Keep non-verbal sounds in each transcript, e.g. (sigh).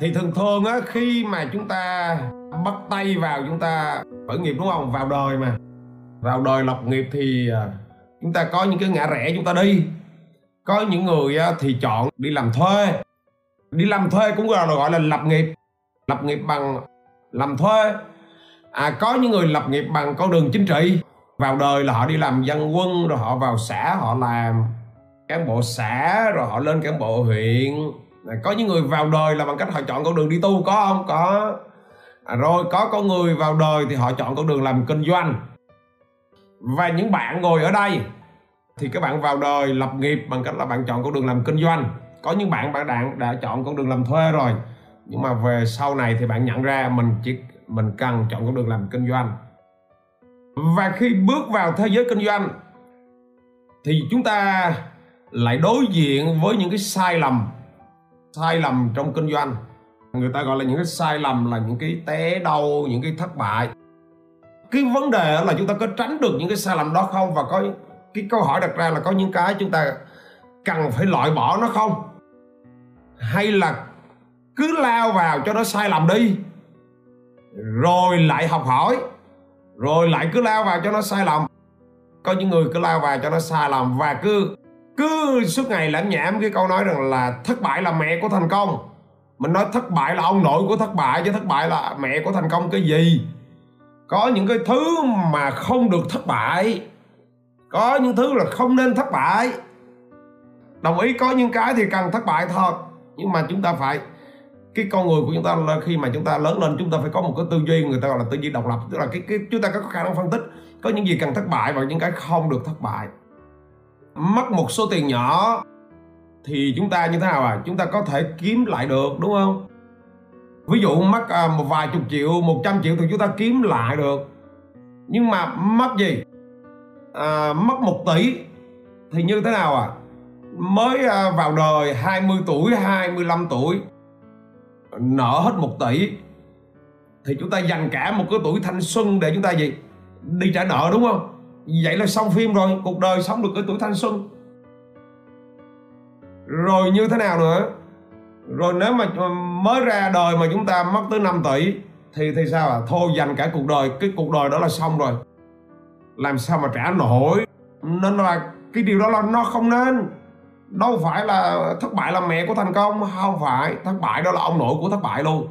thì thường thường á, khi mà chúng ta bắt tay vào chúng ta khởi nghiệp đúng không? Vào đời mà. Vào đời lập nghiệp thì à, chúng ta có những cái ngã rẽ chúng ta đi. Có những người thì chọn đi làm thuê. Đi làm thuê cũng gọi là gọi là lập nghiệp. Lập nghiệp bằng làm thuê. À có những người lập nghiệp bằng con đường chính trị. Vào đời là họ đi làm dân quân, rồi họ vào xã họ làm. Cán bộ xã, rồi họ lên cán bộ huyện có những người vào đời là bằng cách họ chọn con đường đi tu có không? Có. À, rồi có con người vào đời thì họ chọn con đường làm kinh doanh. Và những bạn ngồi ở đây thì các bạn vào đời lập nghiệp bằng cách là bạn chọn con đường làm kinh doanh. Có những bạn bạn đã, đã chọn con đường làm thuê rồi. Nhưng mà về sau này thì bạn nhận ra mình chỉ mình cần chọn con đường làm kinh doanh. Và khi bước vào thế giới kinh doanh thì chúng ta lại đối diện với những cái sai lầm sai lầm trong kinh doanh. Người ta gọi là những cái sai lầm là những cái té đau, những cái thất bại. Cái vấn đề là chúng ta có tránh được những cái sai lầm đó không? Và có cái câu hỏi đặt ra là có những cái chúng ta cần phải loại bỏ nó không? Hay là cứ lao vào cho nó sai lầm đi, rồi lại học hỏi, rồi lại cứ lao vào cho nó sai lầm. Có những người cứ lao vào cho nó sai lầm và cứ cứ suốt ngày lãm nhảm cái câu nói rằng là thất bại là mẹ của thành công. Mình nói thất bại là ông nội của thất bại chứ thất bại là mẹ của thành công cái gì? Có những cái thứ mà không được thất bại. Có những thứ là không nên thất bại. Đồng ý có những cái thì cần thất bại thật nhưng mà chúng ta phải cái con người của chúng ta là khi mà chúng ta lớn lên chúng ta phải có một cái tư duy người ta gọi là tư duy độc lập. Tức là cái, cái chúng ta có khả năng phân tích có những gì cần thất bại và những cái không được thất bại mất một số tiền nhỏ thì chúng ta như thế nào à? Chúng ta có thể kiếm lại được đúng không? Ví dụ mất à, một vài chục triệu một trăm triệu thì chúng ta kiếm lại được. Nhưng mà mất gì? À, mất một tỷ. Thì như thế nào à? Mới à, vào đời 20 tuổi 25 tuổi nợ hết một tỷ. Thì chúng ta dành cả một cái tuổi thanh xuân để chúng ta gì? Đi trả nợ đúng không? Vậy là xong phim rồi cuộc đời sống được ở tuổi thanh xuân. Rồi như thế nào nữa? Rồi nếu mà mới ra đời mà chúng ta mất tới 5 tỷ thì thì sao à thôi dành cả cuộc đời cái cuộc đời đó là xong rồi. Làm sao mà trả nổi? Nên là cái điều đó là nó không nên. Đâu phải là thất bại là mẹ của thành công không phải. Thất bại đó là ông nội của thất bại luôn.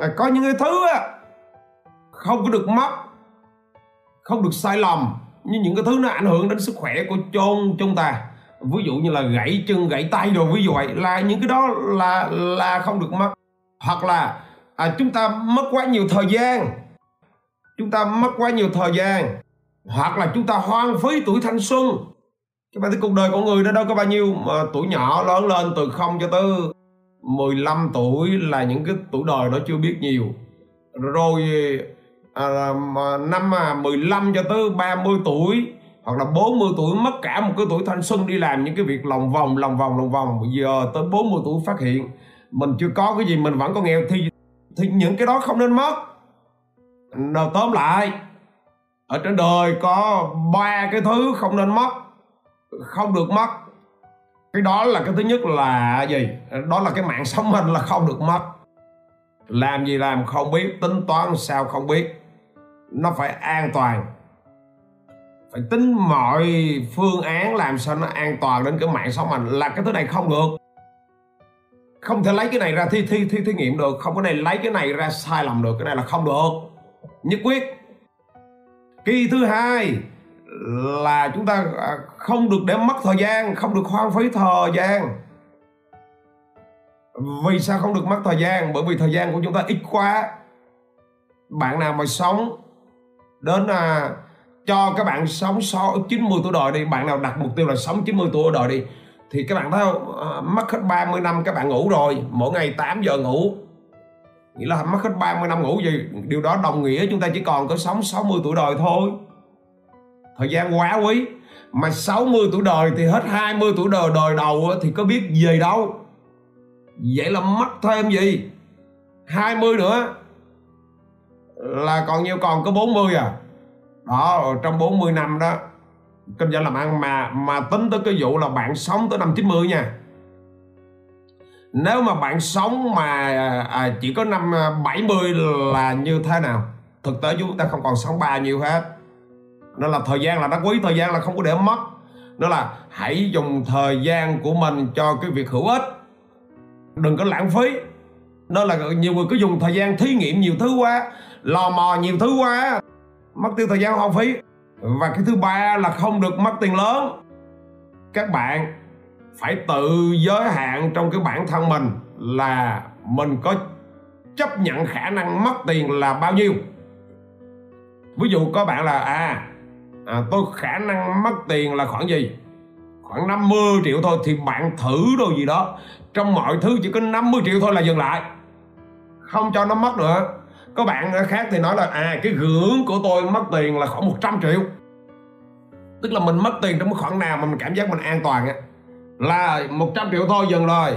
À, có những cái thứ á không có được mất không được sai lầm như những cái thứ nó ảnh hưởng đến sức khỏe của chôn chúng ta. Ví dụ như là gãy chân gãy tay rồi ví dụ vậy là những cái đó là là không được mất. Hoặc là à, chúng ta mất quá nhiều thời gian. Chúng ta mất quá nhiều thời gian. Hoặc là chúng ta hoang phí tuổi thanh xuân. Các bạn thấy cuộc đời của người đó đâu có bao nhiêu mà tuổi nhỏ lớn lên từ không cho tới 15 tuổi là những cái tuổi đời đó chưa biết nhiều. Rồi à, năm mà 15 cho tới 30 tuổi hoặc là 40 tuổi mất cả một cái tuổi thanh xuân đi làm những cái việc lòng vòng lòng vòng lòng vòng. Giờ tới 40 tuổi phát hiện mình chưa có cái gì mình vẫn còn nghèo thì thì những cái đó không nên mất. Nào tóm lại ở trên đời có ba cái thứ không nên mất không được mất. Cái đó là cái thứ nhất là gì? Đó là cái mạng sống mình là không được mất. Làm gì làm không biết tính toán sao không biết nó phải an toàn. Phải tính mọi phương án làm sao nó an toàn đến cái mạng sống mình là cái thứ này không được. Không thể lấy cái này ra thi thi thi, thí nghiệm được. Không có này lấy cái này ra sai lầm được. Cái này là không được. Nhất quyết. Kỳ thứ hai là chúng ta à, không được để mất thời gian, không được hoang phí thời gian. Vì sao không được mất thời gian? Bởi vì thời gian của chúng ta ít quá. Bạn nào mà sống đến à, cho các bạn sống 6, 90 tuổi đời đi bạn nào đặt mục tiêu là sống 90 tuổi đời đi thì các bạn thấy không? À, mất hết 30 năm các bạn ngủ rồi mỗi ngày 8 giờ ngủ. Nghĩa là mất hết 30 năm ngủ gì điều đó đồng nghĩa chúng ta chỉ còn có sống 60 tuổi đời thôi. Thời gian quá quý mà 60 tuổi đời thì hết 20 tuổi đời đời đầu thì có biết gì đâu. Vậy là mất thêm gì? 20 nữa là còn nhiêu còn có 40 à? Đó trong 40 năm đó kinh doanh làm ăn mà mà tính tới cái vụ là bạn sống tới năm 90 nha. Nếu mà bạn sống mà à, chỉ có năm à, 70 là như thế nào? Thực tế chúng ta không còn sống bao nhiêu hết. Nên là thời gian là đáng quý thời gian là không có để mất. Đó là hãy dùng thời gian của mình cho cái việc hữu ích. Đừng có lãng phí. Đó là nhiều người cứ dùng thời gian thí nghiệm nhiều thứ quá lò mò nhiều thứ quá. Mất tiêu thời gian hoang phí. Và cái thứ ba là không được mất tiền lớn. Các bạn phải tự giới hạn trong cái bản thân mình là mình có chấp nhận khả năng mất tiền là bao nhiêu. Ví dụ có bạn là à, à tôi khả năng mất tiền là khoảng gì? Khoảng 50 triệu thôi thì bạn thử đồ gì đó. Trong mọi thứ chỉ có 50 triệu thôi là dừng lại. Không cho nó mất nữa có bạn khác thì nói là à cái ngưỡng của tôi mất tiền là khoảng 100 triệu. Tức là mình mất tiền trong cái khoảng nào mà mình cảm giác mình an toàn á. Là 100 triệu thôi dừng rồi.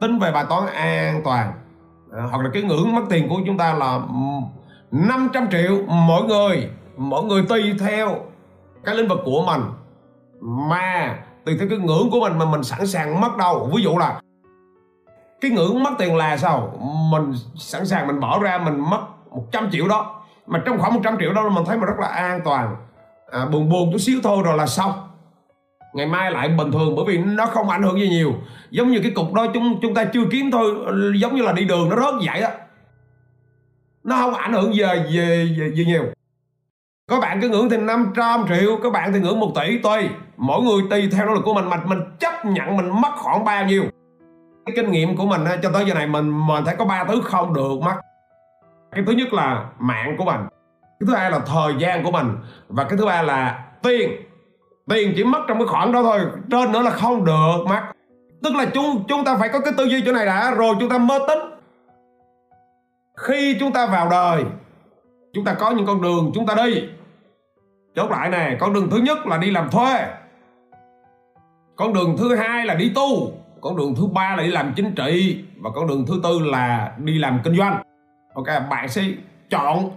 Tính về bài toán an toàn. À, hoặc là cái ngưỡng mất tiền của chúng ta là 500 triệu mỗi người. Mỗi người tùy theo cái lĩnh vực của mình. Mà tùy theo cái ngưỡng của mình mà mình sẵn sàng mất đâu. Ví dụ là cái ngưỡng mất tiền là sao? Mình sẵn sàng mình bỏ ra mình mất 100 triệu đó. Mà trong khoảng 100 triệu đó mình thấy mình rất là an toàn. À, buồn buồn chút xíu thôi rồi là xong. Ngày mai lại bình thường bởi vì nó không ảnh hưởng gì nhiều. Giống như cái cục đó chúng chúng ta chưa kiếm thôi giống như là đi đường nó rớt vậy đó nó không ảnh hưởng về về về, về nhiều. Có bạn cứ ngưỡng thì 500 triệu các bạn thì ngưỡng 1 tỷ tùy. Mỗi người tùy theo nỗ lực của mình mà mình chấp nhận mình mất khoảng bao nhiêu cái kinh nghiệm của mình cho tới giờ này mình mình thấy có ba thứ không được mất cái thứ nhất là mạng của mình. Cái thứ hai là thời gian của mình. Và cái thứ ba là tiền. Tiền chỉ mất trong cái khoảng đó thôi, trên nữa là không được mất tức là chúng chúng ta phải có cái tư duy chỗ này đã, rồi chúng ta mơ tính. Khi chúng ta vào đời, chúng ta có những con đường chúng ta đi. Chốt lại nè, con đường thứ nhất là đi làm thuê. Con đường thứ hai là đi tu con đường thứ ba là đi làm chính trị và con đường thứ tư là đi làm kinh doanh. Ok, bạn sẽ chọn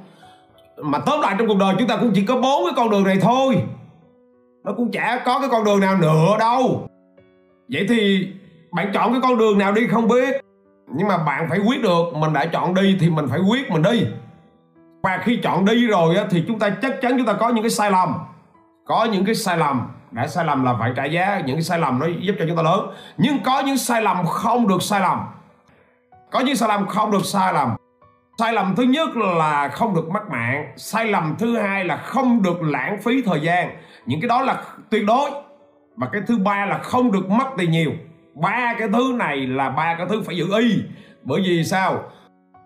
mà tóm lại trong cuộc đời chúng ta cũng chỉ có bốn cái con đường này thôi. Nó cũng chả có cái con đường nào nữa đâu. Vậy thì bạn chọn cái con đường nào đi không biết. Nhưng mà bạn phải quyết được, mình đã chọn đi thì mình phải quyết mình đi. Và khi chọn đi rồi thì chúng ta chắc chắn chúng ta có những cái sai lầm. Có những cái sai lầm đã sai lầm là phải trả giá, những cái sai lầm nó giúp cho chúng ta lớn. Nhưng có những sai lầm không được sai lầm. Có những sai lầm không được sai lầm. Sai lầm thứ nhất là không được mất mạng. Sai lầm thứ hai là không được lãng phí thời gian. Những cái đó là tuyệt đối. Và cái thứ ba là không được mất tiền nhiều. Ba cái thứ này là ba cái thứ phải giữ y. Bởi vì sao?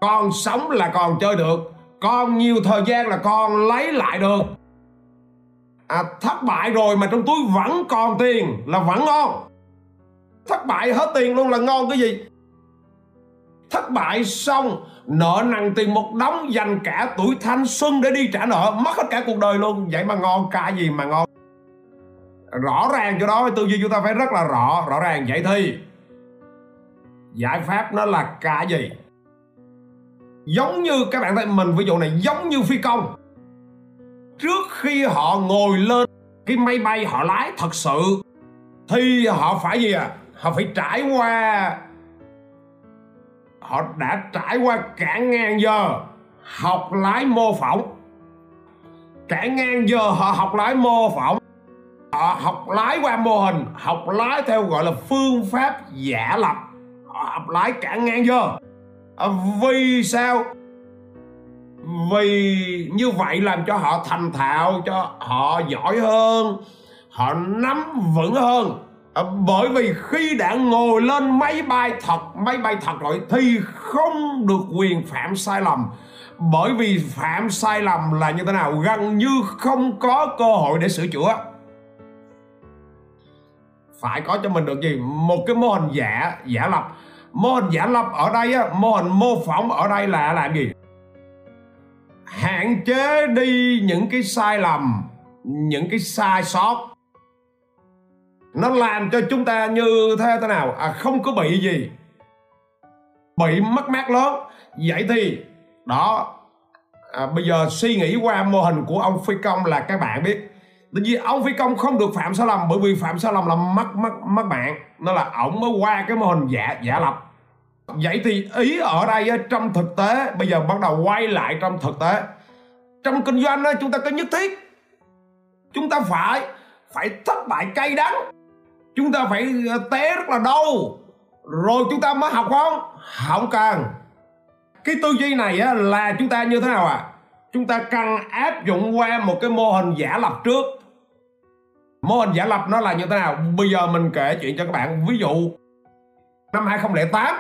Con sống là còn chơi được. Con nhiều thời gian là con lấy lại được à, thất bại rồi mà trong túi vẫn còn tiền là vẫn ngon. Thất bại hết tiền luôn là ngon cái gì? Thất bại xong nợ nặng tiền một đống dành cả tuổi thanh xuân để đi trả nợ mất hết cả cuộc đời luôn. Vậy mà ngon cả gì mà ngon? Rõ ràng cho đó tư duy chúng ta phải rất là rõ rõ ràng vậy thì. Giải pháp nó là cả gì? Giống như các bạn thấy mình ví dụ này giống như phi công trước khi họ ngồi lên, cái máy bay họ lái thật sự, thì họ phải gì à? Họ phải trải qua, họ đã trải qua cả ngàn giờ học lái mô phỏng. Cả ngàn giờ họ học lái mô phỏng, họ học lái qua mô hình, học lái theo gọi là phương pháp giả lập. Họ học lái cả ngàn giờ. À, vì sao? Vì như vậy làm cho họ thành thạo, cho họ giỏi hơn, họ nắm vững hơn. À, bởi vì khi đã ngồi lên máy bay thật máy bay thật rồi thì không được quyền phạm sai lầm. Bởi vì phạm sai lầm là như thế nào? Gần như không có cơ hội để sửa chữa. Phải có cho mình được gì? Một cái mô hình giả giả lập. Mô hình giả lập ở đây á, mô hình mô phỏng ở đây là làm gì? Hạn chế đi những cái sai lầm những cái sai sót. Nó làm cho chúng ta như thế thế nào? À, không có bị gì. Bị mất mát lớn. Vậy thì đó à, bây giờ suy nghĩ qua mô hình của ông phi công là các bạn biết. Tại vì ông phi công không được phạm sai lầm bởi vì phạm sai lầm là mất mất mất mạng. Nó là ổng mới qua cái mô hình giả giả lập vậy thì ý ở đây trong thực tế, bây giờ bắt đầu quay lại trong thực tế. Trong kinh doanh chúng ta có nhất thiết. Chúng ta phải phải thất bại cay đắng. Chúng ta phải ờ, té rất là đau. Rồi chúng ta mới học không? Không cần. Cái tư duy này là chúng ta như thế nào à chúng ta cần áp dụng qua một cái mô hình giả lập trước. Mô hình giả lập nó là như thế nào? Bây giờ mình kể chuyện cho các bạn. Ví dụ, năm 2008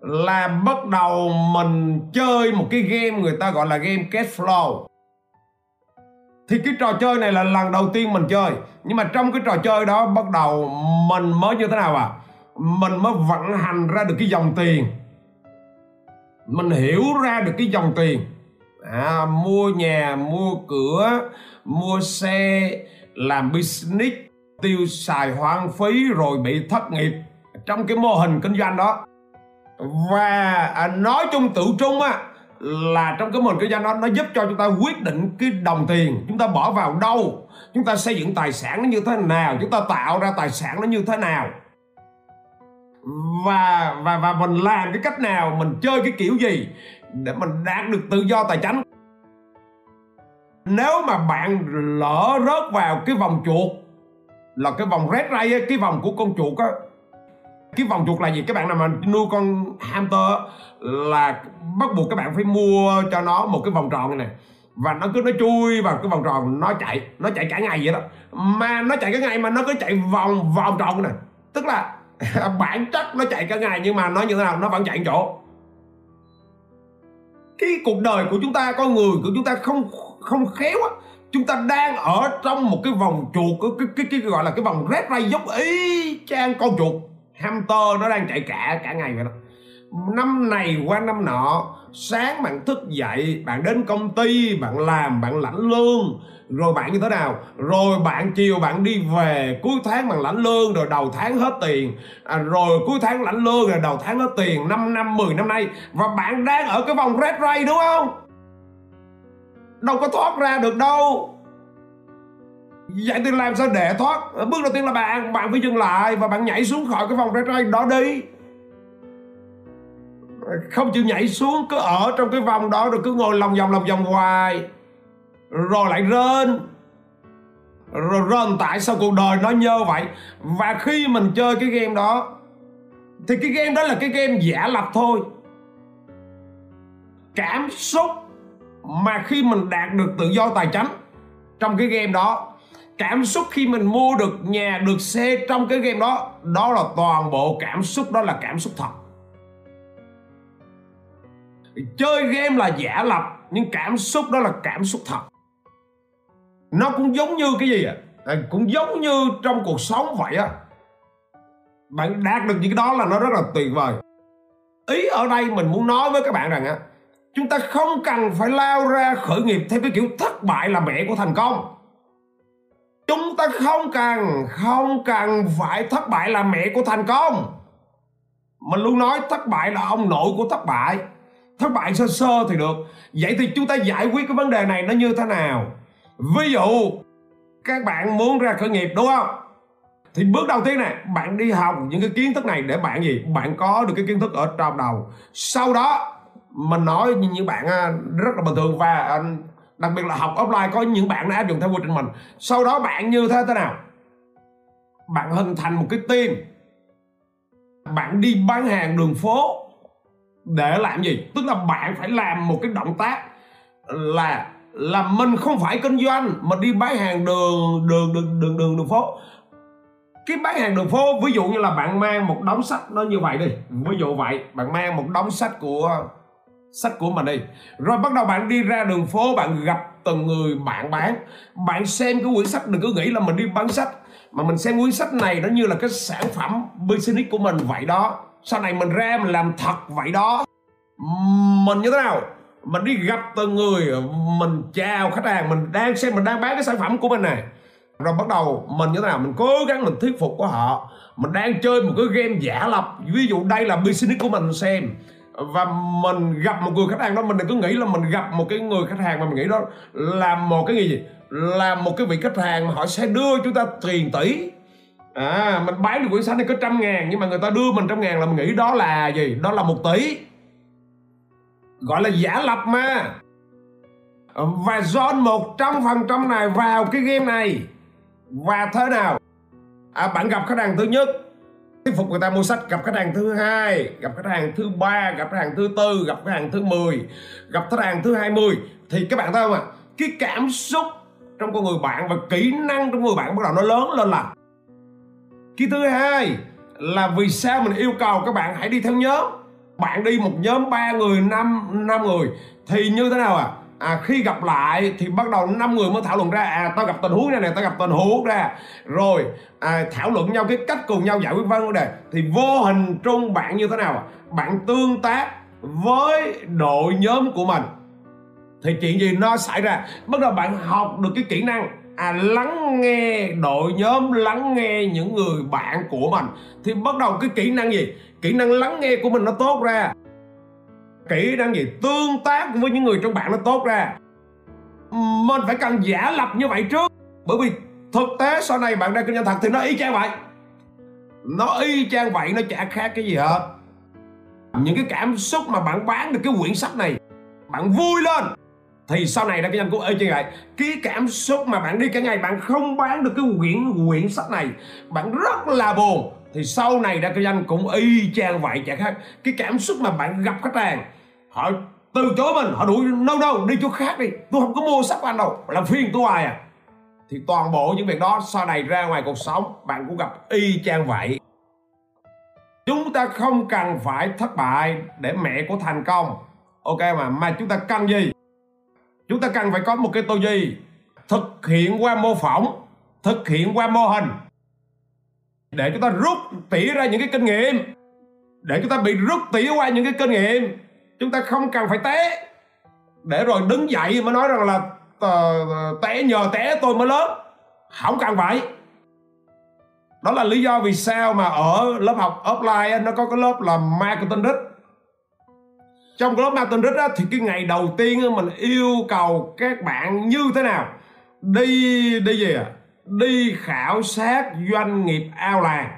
là bắt đầu mình chơi một cái game người ta gọi là game cash flow. Thì cái trò chơi này là lần đầu tiên mình chơi. Nhưng mà trong cái trò chơi đó bắt đầu mình mới như thế nào à? Mình mới vận hành ra được cái dòng tiền. Mình hiểu ra được cái dòng tiền. À, mua nhà mua cửa mua xe làm business tiêu xài hoang phí rồi bị thất nghiệp. Trong cái mô hình kinh doanh đó và à, nói chung tự trung á là trong cái mình kinh doanh đó nó giúp cho chúng ta quyết định cái đồng tiền. Chúng ta bỏ vào đâu? Chúng ta xây dựng tài sản nó như thế nào? Chúng ta tạo ra tài sản nó như thế nào? Và và và mình làm cái cách nào? Mình chơi cái kiểu gì? Để mình đạt được tự do tài chính. Nếu mà bạn lỡ rớt vào cái vòng chuột là cái vòng red ray cái vòng của con chuột á cái vòng chuột là gì? Các bạn nào mà nuôi con hamster là bắt buộc các bạn phải mua cho nó một cái vòng tròn này nè. Và nó cứ nó chui vào cái vòng tròn nó chạy nó chạy cả ngày vậy đó. Mà nó chạy cả ngày mà nó cứ chạy vòng vòng tròn này tức là (laughs) bản chất nó chạy cả ngày nhưng mà nó như thế nào? Nó vẫn chạy chỗ. Cái cuộc đời của chúng ta con người của chúng ta không không khéo á. Chúng ta đang ở trong một cái vòng chuột cái cái, cái, cái gọi là cái vòng rét ray dốc y chang con chuột hamster nó đang chạy cả cả ngày vậy đó. Năm này qua năm nọ sáng bạn thức dậy bạn đến công ty bạn làm bạn lãnh lương. Rồi bạn như thế nào? Rồi bạn chiều bạn đi về cuối tháng bạn lãnh lương rồi đầu tháng hết tiền. À, rồi cuối tháng lãnh lương rồi đầu tháng hết tiền 5 năm 10 năm nay. Và bạn đang ở cái vòng red ray đúng không? Đâu có thoát ra được đâu vậy thì làm sao để thoát? Bước đầu tiên là bạn bạn phải dừng lại và bạn nhảy xuống khỏi cái vòng red ray đó đi. Không chịu nhảy xuống, cứ ở trong cái vòng đó rồi cứ ngồi lòng vòng lòng vòng hoài. Rồi lại rên. Rồi rên tại sao cuộc đời nó nhơ vậy? Và khi mình chơi cái game đó, thì cái game đó là cái game giả lập thôi. Cảm xúc mà khi mình đạt được tự do tài chính trong cái game đó cảm xúc khi mình mua được nhà, được xe trong cái game đó đó là toàn bộ cảm xúc, đó là cảm xúc thật. Chơi game là giả lập, nhưng cảm xúc đó là cảm xúc thật. Nó cũng giống như cái gì ạ à? cũng giống như trong cuộc sống vậy á. Bạn đạt được những cái đó là nó rất là tuyệt vời. Ý ở đây mình muốn nói với các bạn rằng á, chúng ta không cần phải lao ra khởi nghiệp theo cái kiểu thất bại là mẹ của thành công chúng ta không cần không cần phải thất bại là mẹ của thành công. Mình luôn nói thất bại là ông nội của thất bại. Thất bại sơ sơ thì được. Vậy thì chúng ta giải quyết cái vấn đề này nó như thế nào? Ví dụ, các bạn muốn ra khởi nghiệp, đúng không? Thì bước đầu tiên này, bạn đi học những cái kiến thức này để bạn gì? Bạn có được cái kiến thức ở trong đầu. Sau đó, mình nói như bạn à, rất là bình thường và à, đặc biệt là học offline, có những bạn đã áp dụng theo quy trình mình. Sau đó bạn như thế thế nào? Bạn hình thành một cái team. Bạn đi bán hàng đường phố để làm gì? Tức là bạn phải làm một cái động tác là là mình không phải kinh doanh, mà đi bán hàng đường đường đường đường đường đường phố. Cái bán hàng đường phố, ví dụ như là bạn mang một đống sách nó như vậy đi. Ví dụ vậy, bạn mang một đống sách của sách của mình đi. Rồi bắt đầu bạn đi ra đường phố, bạn gặp từng người, bạn bán. Bạn xem cái quyển sách, đừng cứ nghĩ là mình đi bán sách. Mà mình xem quyển sách này nó như là cái sản phẩm business của mình vậy đó. Sau này mình ra mình làm thật vậy đó. Mình như thế nào? Mình đi gặp từng người, mình chào khách hàng, mình đang xem, mình đang bán cái sản phẩm của mình này rồi bắt đầu mình như thế nào? Mình cố gắng mình thuyết phục của họ. Mình đang chơi một cái game giả lập. Ví dụ đây là business của mình, xem và mình gặp một người khách hàng đó mình đừng cứ nghĩ là mình gặp một cái người khách hàng mà mình nghĩ đó là một cái gì? Là một cái vị khách hàng mà họ sẽ đưa chúng ta tiền tỷ. À mình bán được quyển sách này có trăm ngàn nhưng mà người ta đưa mình trăm ngàn là mình nghĩ đó là gì? Đó là một tỷ. Gọi là giả lập mà. Và John một trăm phần trăm này vào cái game này. Và thế nào? À, bạn gặp khách hàng thứ nhất thuyết phục người ta mua sách, gặp khách hàng thứ hai, gặp khách hàng thứ ba, gặp khách hàng thứ tư, gặp khách hàng thứ 10 gặp khách hàng thứ 20 thì các bạn thấy không ạ? Cái cảm xúc trong con người bạn và kỹ năng trong người bạn bắt đầu nó lớn lên là cái thứ hai là vì sao mình yêu cầu các bạn hãy đi theo nhóm. Bạn đi một nhóm ba người, năm năm người. Thì như thế nào à à, khi gặp lại thì bắt đầu năm người mới thảo luận ra à tao gặp tình huống này này tao gặp tình huống ra. Rồi à, thảo luận nhau cái cách cùng nhau giải quyết vấn đề. Thì vô hình trung bạn như thế nào? Bạn tương tác với đội nhóm của mình. Thì chuyện gì nó xảy ra? Bắt đầu bạn học được cái kỹ năng à lắng nghe đội nhóm lắng nghe những người bạn của mình. Thì bắt đầu cái kỹ năng gì? Kỹ năng lắng nghe của mình nó tốt ra kỹ năng gì, tương tác với những người trong bạn nó tốt ra. Mình phải cần giả lập như vậy trước. Bởi vì thực tế sau này bạn đang kinh doanh thật thì nó y chang vậy. Nó y chang vậy, nó chả khác cái gì hết. Những cái cảm xúc mà bạn bán được cái quyển sách này, bạn vui lên, thì sau này đang kinh doanh cũng y chang vậy. Cái cảm xúc mà bạn đi cả ngày, bạn không bán được cái quyển quyển sách này, bạn rất là buồn, thì sau này đang kinh doanh cũng y chang vậy, chả khác. Cái cảm xúc mà bạn gặp khách hàng họ từ chối mình, họ đuổi đâu đâu, đi chỗ khác đi. Tôi không có mua sách của anh đâu. Làm phiền tôi hoài à. Thì toàn bộ những việc đó sau này ra ngoài cuộc sống, bạn cũng gặp y chang vậy. Chúng ta không cần phải thất bại để mẹ của thành công. Ok mà mà chúng ta cần gì? Chúng ta cần phải có một cái tư duy thực hiện qua mô phỏng, thực hiện qua mô hình. Để chúng ta rút tỉa ra những cái kinh nghiệm. Để chúng ta bị rút tỉa qua những cái kinh nghiệm chúng ta không cần phải té. Để rồi đứng dậy mới nói rằng là ờ, ờ, té nhờ té tôi mới lớn. Không cần vậy đó là lý do vì sao mà ở lớp học offline nó có cái lớp là marketing rich trong cái lớp marketing rich á, thì cái ngày đầu tiên mình yêu cầu các bạn như thế nào? Đi đi gì à đi khảo sát doanh nghiệp ao làng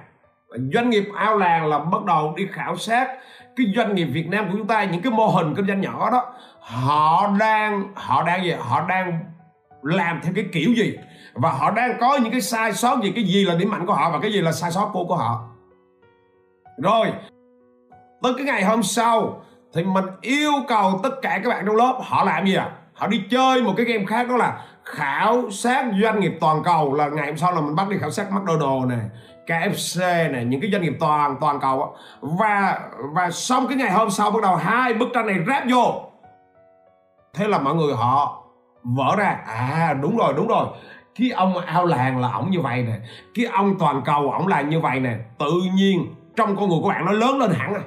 doanh nghiệp ao làng là bắt đầu đi khảo sát cái doanh nghiệp Việt Nam của chúng ta, những cái mô hình kinh doanh nhỏ đó, họ đang họ đang gì họ đang làm theo cái kiểu gì? Và họ đang có những cái sai sót gì? Cái gì là điểm mạnh của họ và cái gì là sai sót của của họ? Rồi, tới cái ngày hôm sau thì mình yêu cầu tất cả các bạn trong lớp họ làm gì à họ đi chơi một cái game khác đó là khảo sát doanh nghiệp toàn cầu, là ngày hôm sau là mình bắt đi khảo sát McDonald's này KFC này, những cái doanh nghiệp toàn toàn cầu á. Và và xong cái ngày hôm sau bắt đầu hai bức tranh này ráp vô. Thế là mọi người họ vỡ ra. À đúng rồi đúng rồi. Cái ông ao làng là ổng như vậy nè. Cái ông toàn cầu ổng là như vậy nè. Tự nhiên trong con người của bạn nó lớn lên hẳn à.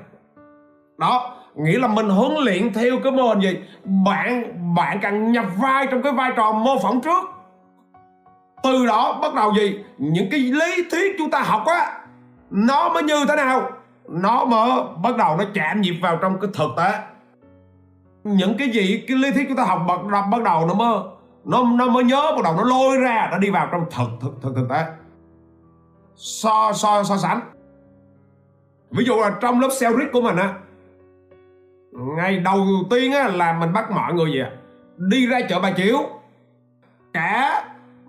Đó, nghĩa là mình huấn luyện theo cái mô hình gì? Bạn bạn cần nhập vai trong cái vai trò mô phỏng trước từ đó bắt đầu gì? Những cái lý thuyết chúng ta học á nó mới như thế nào? Nó mới bắt đầu nó chạm nhịp vào trong cái thực tế. Những cái gì cái lý thuyết chúng ta học bắt, bắt đầu nó mới nó nó mới nhớ bắt đầu nó lôi ra nó đi vào trong thực thực thực thực tế. So so so sánh. Ví dụ là trong lớp sales của mình á ngày đầu tiên á là mình bắt mọi người gì à? Đi ra chợ bà chiếu. Cả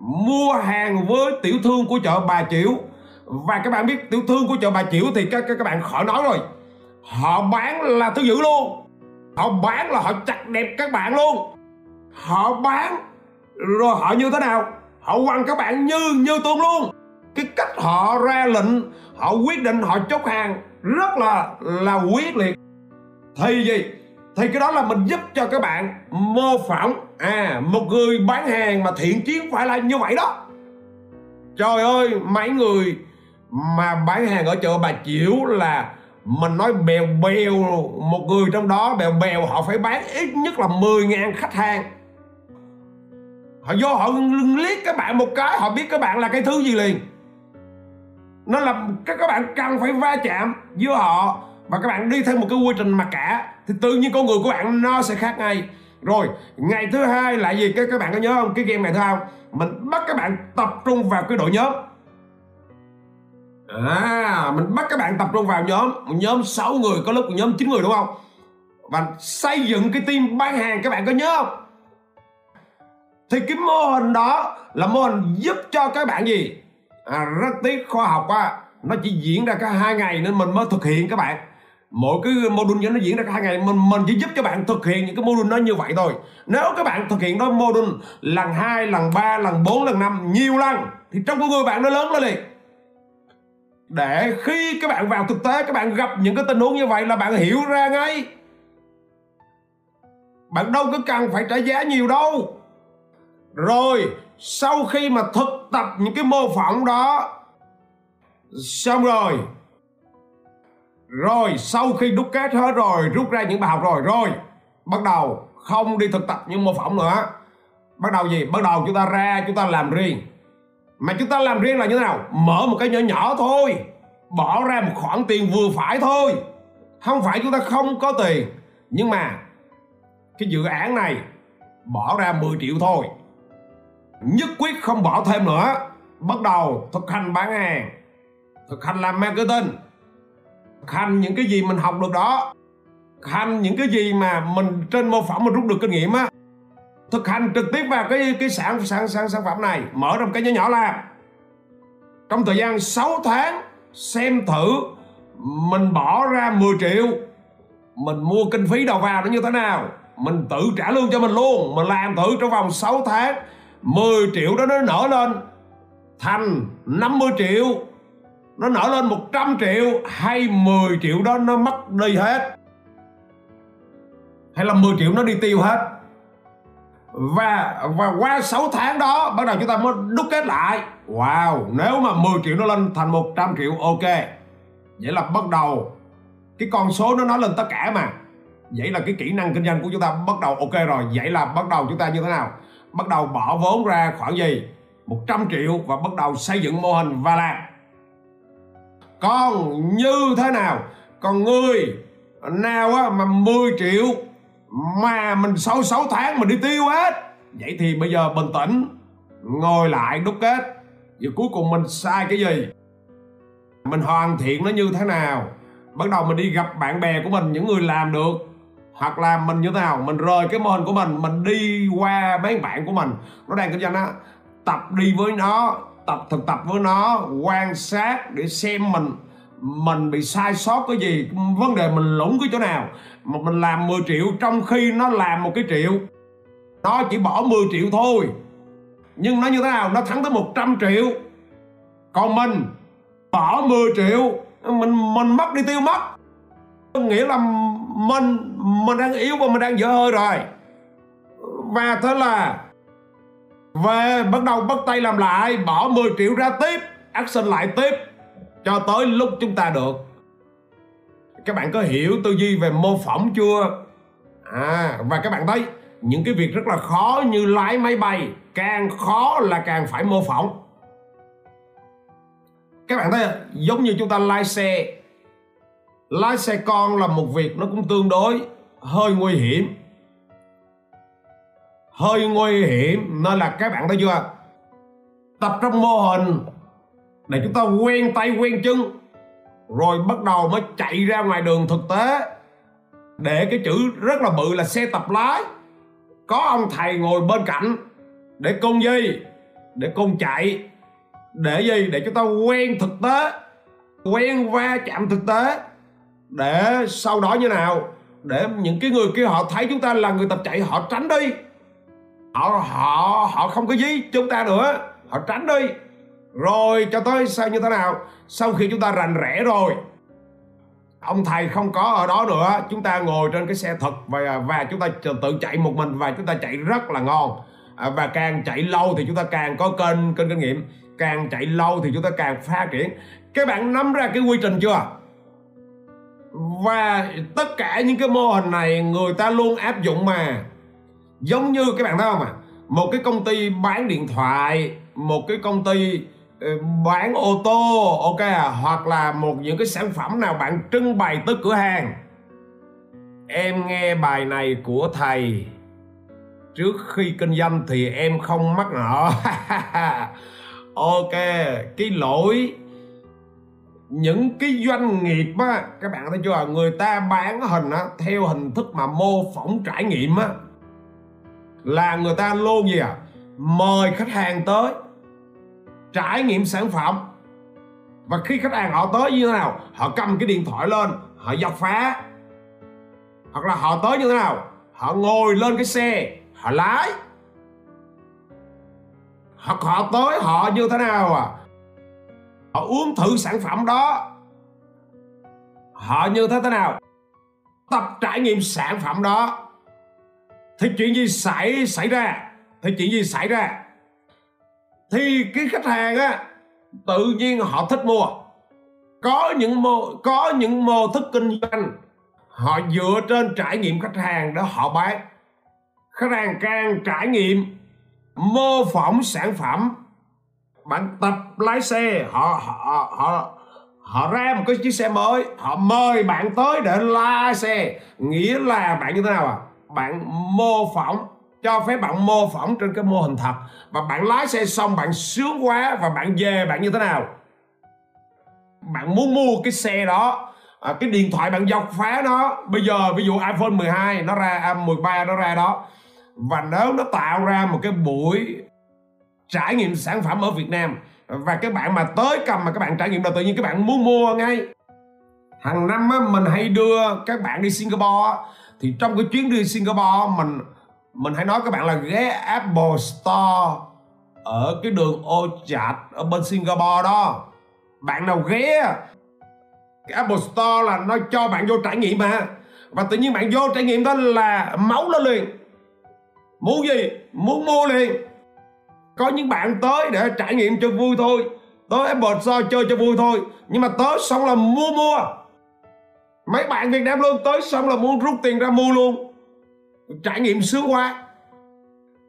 mua hàng với tiểu thương của chợ bà chiểu. Và các bạn biết tiểu thương của chợ bà chiểu thì các các bạn khỏi nói rồi. Họ bán là thứ dữ luôn. Họ bán là họ chặt đẹp các bạn luôn. Họ bán rồi họ như thế nào? Họ quăng các bạn như như tương luôn. Cái cách họ ra lệnh, họ quyết định họ chốt hàng rất là là quyết liệt. Thì gì? Thì cái đó là mình giúp cho các bạn mô phỏng à một người bán hàng mà thiện chiến phải là như vậy đó. Trời ơi, mấy người mà bán hàng ở chợ bà chiểu là mình nói bèo bèo, một người trong đó bèo bèo họ phải bán ít nhất là 10.000 khách hàng. Họ vô họ liếc các bạn một cái, họ biết các bạn là cái thứ gì liền. Nó là các các bạn cần phải va chạm với họ và các bạn đi theo một cái quy trình mặc cả thì tự nhiên con người của bạn nó sẽ khác ngay. Rồi ngày thứ hai là gì? Các các bạn có nhớ không? Cái game này thôi không? Mình bắt các bạn tập trung vào cái đội nhóm. À mình bắt các bạn tập trung vào nhóm. Một nhóm 6 người có lúc một nhóm 9 người đúng không? Và xây dựng cái team bán hàng các bạn có nhớ không? Thì cái mô hình đó là mô hình giúp cho các bạn gì? À, rất tiếc khoa học quá. Nó chỉ diễn ra cả hai ngày nên mình mới thực hiện các bạn mỗi cái module cho nó diễn ra cả hai ngày. Mình mình chỉ giúp cho bạn thực hiện những cái module nó như vậy thôi. Nếu các bạn thực hiện đó, module lần hai, lần ba, lần bốn, lần năm, nhiều lần, thì trong con người bạn nó lớn lên liền. Để khi các bạn vào thực tế, các bạn gặp những cái tình huống như vậy là bạn hiểu ra ngay. Bạn đâu có cần phải trả giá nhiều đâu. Rồi, sau khi mà thực tập những cái mô phỏng đó, xong rồi rồi, sau khi đúc kết hết rồi, rút ra những bài học rồi rồi, bắt đầu không đi thực tập những mô phỏng nữa. Bắt đầu gì? Bắt đầu chúng ta ra, chúng ta làm riêng. Mà chúng ta làm riêng là như thế nào? Mở một cái nhỏ nhỏ thôi. Bỏ ra một khoản tiền vừa phải thôi. Không phải chúng ta không có tiền, nhưng mà cái dự án này bỏ ra 10 triệu thôi. Nhất quyết không bỏ thêm nữa. Bắt đầu thực hành bán hàng, thực hành làm marketing hành những cái gì mình học được đó. Hành những cái gì mà mình trên mô phỏng mình rút được kinh nghiệm á, thực hành trực tiếp vào cái cái sản sản sản sản phẩm này, mở ra một cái nhỏ nhỏ làm trong thời gian 6 tháng, xem thử, mình bỏ ra 10 triệu, mình mua kinh phí đầu vào nó như thế nào, mình tự trả lương cho mình luôn. Mình làm thử trong vòng 6 tháng 10 triệu đó nó nở lên. Thành 50 triệu nó nở lên 100 triệu hay 10 triệu đó, nó mất đi hết. Hay là 10 triệu nó đi tiêu hết. Và và qua 6 tháng đó, bắt đầu chúng ta mới đúc kết lại. Wow, nếu mà 10 triệu nó lên thành 100 triệu, ok. Vậy là bắt đầu, cái con số nó nói lên tất cả mà. Vậy là cái kỹ năng kinh doanh của chúng ta bắt đầu ok rồi. Vậy là bắt đầu chúng ta như thế nào? Bắt đầu bỏ vốn ra khoảng gì? 100 triệu và bắt đầu xây dựng mô hình và làm còn như thế nào? Còn người nào á, mà 10 triệu mà mình sau 6 tháng mình đi tiêu hết. Vậy thì bây giờ bình tĩnh ngồi lại đúc kết. Và cuối cùng mình sai cái gì? Mình hoàn thiện nó như thế nào? Bắt đầu mình đi gặp bạn bè của mình những người làm được. Hoặc là mình như thế nào? Mình rời cái mô hình của mình mình đi qua mấy bạn của mình. Nó đang kinh doanh á tập đi với nó tập thực tập với nó, quan sát để xem mình mình bị sai sót cái gì, vấn đề mình lũng cái chỗ nào. Mà mình làm 10 triệu, trong khi nó làm một cái triệu, nó chỉ bỏ 10 triệu thôi. Nhưng nó như thế nào? Nó thắng tới 100 triệu. Còn mình, bỏ 10 triệu. Mình mình mất đi tiêu mất. Nghĩa là mình mình đang yếu và mình đang dở hơi rồi. Và thế là về, bắt đầu bắt tay làm lại, bỏ 10 triệu ra tiếp, action lại tiếp, cho tới lúc chúng ta được. Các bạn có hiểu tư duy về mô phỏng chưa? À và các bạn thấy, những cái việc rất là khó như lái máy bay, càng khó là càng phải mô phỏng. Các bạn thấy giống như chúng ta lái xe. Lái xe con là một việc nó cũng tương đối, hơi nguy hiểm hơi nguy hiểm, nên là các bạn thấy chưa? Tập trong mô hình để chúng ta quen tay, quen chân, rồi bắt đầu mới chạy ra ngoài đường thực tế. Để cái chữ rất là bự là xe tập lái. Có ông thầy ngồi bên cạnh để cùng gì? Để cùng chạy. Để gì? Để chúng ta quen thực tế, quen va chạm thực tế. Để sau đó như nào? Để những cái người kia họ thấy chúng ta là người tập chạy, họ tránh đi họ họ họ không có gì chúng ta nữa. Họ tránh đi. Rồi cho tới sao như thế nào? Sau khi chúng ta rành rẽ rồi, ông thầy không có ở đó nữa, chúng ta ngồi trên cái xe thật và và chúng ta tự chạy một mình và chúng ta chạy rất là ngon. À, và càng chạy lâu thì chúng ta càng có kênh kênh kinh nghiệm. Càng chạy lâu thì chúng ta càng phát triển. Các bạn nắm ra cái quy trình chưa? Và tất cả những cái mô hình này người ta luôn áp dụng mà giống như các bạn thấy không ạ à? một cái công ty bán điện thoại, một cái công ty ờ, bán ô tô, ok à? Hoặc là một những cái sản phẩm nào bạn trưng bày tới cửa hàng. Em nghe bài này của thầy. Trước khi kinh doanh thì em không mắc nợ (laughs) ok, cái lỗi. Những cái doanh nghiệp á, các bạn thấy chưa? Người ta bán hình á, theo hình thức mà mô phỏng trải nghiệm á là người ta luôn gì à? Mời khách hàng tới, trải nghiệm sản phẩm. Và khi khách hàng họ tới như thế nào? Họ cầm cái điện thoại lên, họ dọc phá. Hoặc là họ tới như thế nào? Họ ngồi lên cái xe, họ lái. Hoặc họ tới họ như thế nào à? Họ uống thử sản phẩm đó. Họ như thế thế nào? Tập trải nghiệm sản phẩm đó thì chuyện gì xảy xảy ra? Thì chuyện gì xảy ra? Thì cái khách hàng á, tự nhiên họ thích mua. Có những mô, có những mô thức kinh doanh, họ dựa trên trải nghiệm khách hàng đó họ bán. Khách hàng càng trải nghiệm, mô phỏng sản phẩm, bạn tập lái xe họ họ họ họ ra một cái chiếc xe mới, họ mời bạn tới để lái xe. Nghĩa là bạn như thế nào à? Bạn mô phỏng cho phép bạn mô phỏng trên cái mô hình thật. Và bạn lái xe xong bạn sướng quá và bạn về bạn như thế nào? Bạn muốn mua cái xe đó à, cái điện thoại bạn dọc phá nó. Bây giờ ví dụ iPhone 12 nó ra à, 13 nó ra đó. Và nếu nó tạo ra một cái buổi trải nghiệm sản phẩm ở Việt Nam và các bạn mà tới cầm mà các bạn trải nghiệm là tự nhiên các bạn muốn mua ngay. Hàng năm á, mình hay đưa các bạn đi Singapore thì trong cái chuyến đi Singapore, mình mình hãy nói các bạn là ghé Apple Store ở cái đường ô chạch ở bên Singapore đó. Bạn nào ghé, cái Apple Store là nó cho bạn vô trải nghiệm mà. Và tự nhiên bạn vô trải nghiệm đó là máu lên liền. Muốn gì? Muốn mua liền. Có những bạn tới để trải nghiệm cho vui thôi. Tới Apple Store chơi cho vui thôi. Nhưng mà tới xong là mua mua mấy bạn Việt Nam luôn tới xong là muốn rút tiền ra mua luôn. Trải nghiệm sướng quá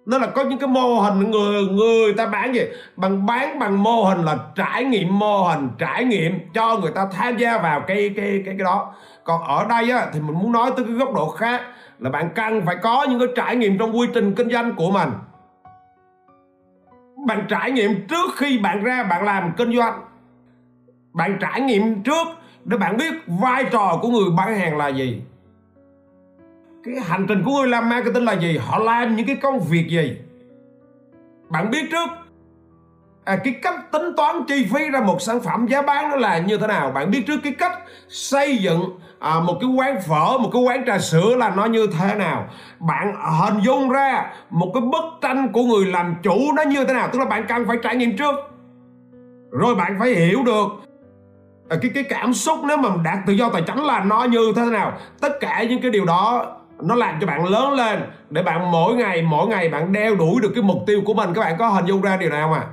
nó là có những cái mô hình người người ta bán gì? Bằng bán bằng mô hình là trải nghiệm mô hình trải nghiệm cho người ta tham gia vào cái cái cái cái đó. Còn ở đây á, thì mình muốn nói tới cái góc độ khác là bạn cần phải có những cái trải nghiệm trong quy trình kinh doanh của mình. Bạn trải nghiệm trước khi bạn ra bạn làm kinh doanh. Bạn trải nghiệm trước để bạn biết vai trò của người bán hàng là gì. Cái hành trình của người làm marketing là gì? Họ làm những cái công việc gì? Bạn biết trước. À, cái cách tính toán chi phí ra một sản phẩm giá bán nó là như thế nào? Bạn biết trước cái cách xây dựng à, một cái quán phở một cái quán trà sữa là nó như thế nào? Bạn hình dung ra một cái bức tranh của người làm chủ nó như thế nào? Tức là bạn cần phải trải nghiệm trước. Rồi bạn phải hiểu được Ờ, cái cái cảm xúc nếu mà đạt tự do tài chính là nó như thế nào? Tất cả những cái điều đó nó làm cho bạn lớn lên để bạn mỗi ngày mỗi ngày bạn đeo đuổi được cái mục tiêu của mình. Các bạn có hình dung ra điều nào mà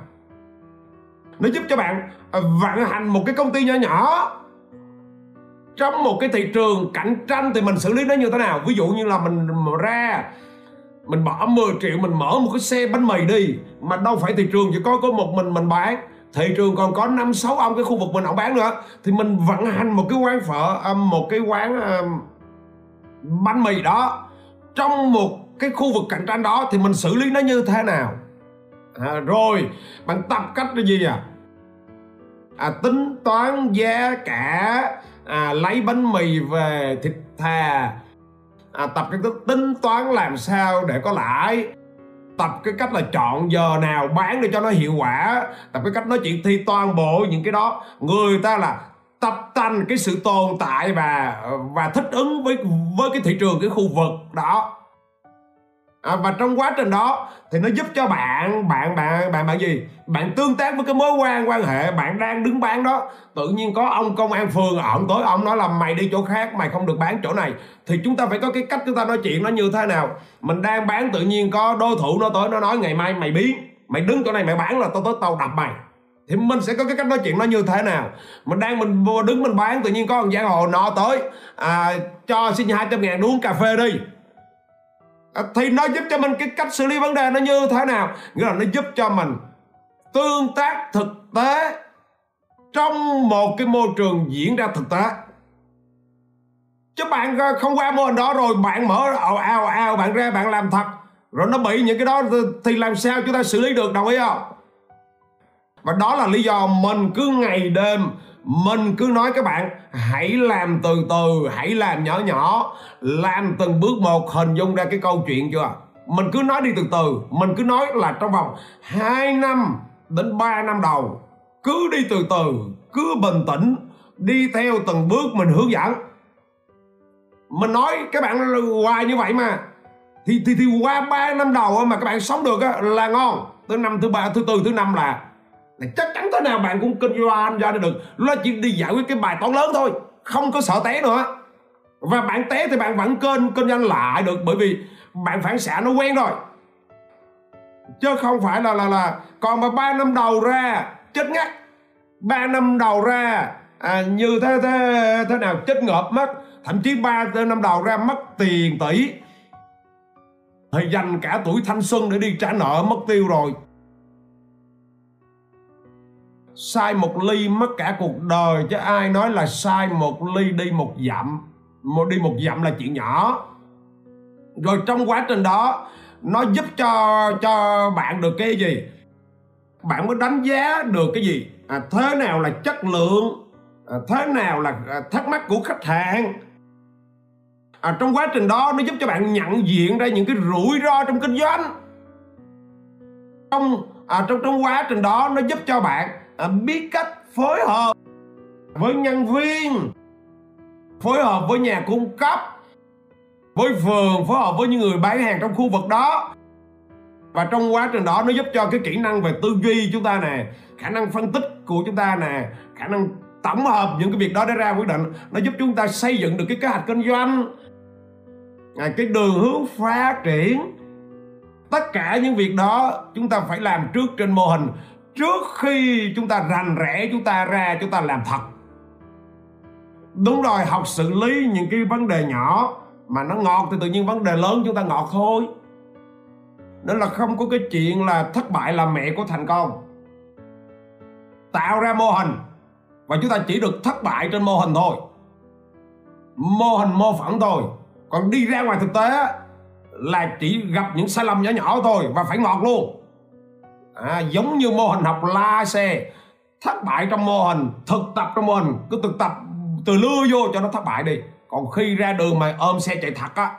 nó giúp cho bạn ờ, vận hành một cái công ty nhỏ nhỏ. Trong một cái thị trường cạnh tranh thì mình xử lý nó như thế nào? Ví dụ như là mình ra, mình bỏ 10 triệu, mình mở một cái xe bánh mì đi, mà đâu phải thị trường chỉ có có một mình mình bán thị trường còn có năm sáu ông cái khu vực mình ông bán nữa. Thì mình vận hành một cái quán phở à, một cái quán à, bánh mì đó. Trong một cái khu vực cạnh tranh đó thì mình xử lý nó như thế nào? À, rồi bạn tập cách là gì à à, tính toán giá cả à, lấy bánh mì về thịt thà. À, tập cái tính toán làm sao để có lãi? Tập cái cách là chọn giờ nào bán để cho nó hiệu quả, tập cái cách nói chuyện thi toàn bộ những cái đó. Người ta là tập tành cái sự tồn tại và và thích ứng với với cái thị trường, cái khu vực đó à, và trong quá trình đó thì nó giúp cho bạn bạn bạn bạn bạn gì? Bạn tương tác với cái mối quan quan hệ bạn đang đứng bán đó. Tự nhiên có ông công an phường ổng tới ông nói là mày đi chỗ khác mày không được bán chỗ này. Thì chúng ta phải có cái cách chúng ta nói chuyện nó như thế nào. Mình đang bán tự nhiên có đối thủ nó tới nó nói ngày mai mày biến. Mày đứng chỗ này mày bán là tao tới tao đập mày. Thì mình sẽ có cái cách nói chuyện nó như thế nào. Mình đang mình đứng mình bán tự nhiên có một giang hồ nọ tới. À, cho xin hai trăm ngàn uống cà phê đi. À, thì nó giúp cho mình cái cách xử lý vấn đề nó như thế nào? Nghĩa là nó giúp cho mình tương tác thực tế trong một cái môi trường diễn ra thực tế. Chứ bạn à, không qua mô hình đó rồi bạn mở ào ào ào, bạn ra bạn làm thật. Rồi nó bị những cái đó thì làm sao chúng ta xử lý được, đồng ý không? Và đó là lý do mình cứ ngày đêm mình cứ nói các bạn hãy làm từ từ hãy làm nhỏ nhỏ làm từng bước một hình dung ra cái câu chuyện chưa? Mình cứ nói đi từ từ mình cứ nói là trong vòng 2 năm đến 3 năm đầu cứ đi từ từ cứ bình tĩnh đi theo từng bước mình hướng dẫn. Mình nói các bạn hoài như vậy mà thì thì thì qua 3 năm đầu mà các bạn sống được á, là ngon. Tới năm thứ ba thứ tư thứ năm là là chắc chắn thế nào bạn cũng kinh doanh ra được. Nó chỉ đi giải quyết cái bài toán lớn thôi không có sợ té nữa. Và bạn té thì bạn vẫn kênh kinh doanh lại được bởi vì bạn phản xạ nó quen rồi. Chứ không phải là là là còn mà ba năm đầu ra chết ngắt. Ba năm đầu ra à, như thế thế thế nào chết ngợp mất. Thậm chí ba năm đầu ra mất tiền tỷ. Thì dành cả tuổi thanh xuân để đi trả nợ mất tiêu rồi sai một ly mất cả cuộc đời chứ ai nói là sai một ly đi một dặm. Một đi một dặm là chuyện nhỏ. Rồi trong quá trình đó nó giúp cho cho bạn được cái gì? Bạn mới đánh giá được cái gì? À, thế nào là chất lượng? À, thế nào là à, thắc mắc của khách hàng? À, trong quá trình đó nó giúp cho bạn nhận diện ra những cái rủi ro trong kinh doanh. Trong à, trong trong quá trình đó nó giúp cho bạn biết cách phối hợp với nhân viên, phối hợp với nhà cung cấp, với phường phối hợp với những người bán hàng trong khu vực đó. Và trong quá trình đó, nó giúp cho cái kỹ năng về tư duy chúng ta nè, khả năng phân tích của chúng ta nè, khả năng tổng hợp những cái việc đó để ra quyết định, nó giúp chúng ta xây dựng được cái kế hoạch kinh doanh à, cái đường hướng phát triển. Tất cả những việc đó chúng ta phải làm trước trên mô hình trước khi chúng ta rành rẽ, chúng ta ra, chúng ta làm thật. Đúng rồi, học xử lý những cái vấn đề nhỏ mà nó ngọt thì tự nhiên vấn đề lớn chúng ta ngọt thôi. Nên là không có cái chuyện là thất bại là mẹ của thành công. Tạo ra mô hình và chúng ta chỉ được thất bại trên mô hình thôi. Mô hình mô phỏng thôi. Còn đi ra ngoài thực tế là chỉ gặp những sai lầm nhỏ nhỏ thôi và phải ngọt luôn à, giống như mô hình học la xe. Thất bại trong mô hình thực tập trong mô hình. Cứ thực tập từ lưa vô cho nó thất bại đi. Còn khi ra đường mà ôm xe chạy thật á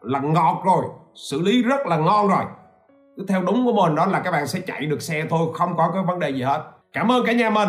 là ngọt rồi. Xử lý rất là ngon rồi. Cứ theo đúng của mình đó là các bạn sẽ chạy được xe thôi không có cái vấn đề gì hết. Cảm ơn cả nhà mình.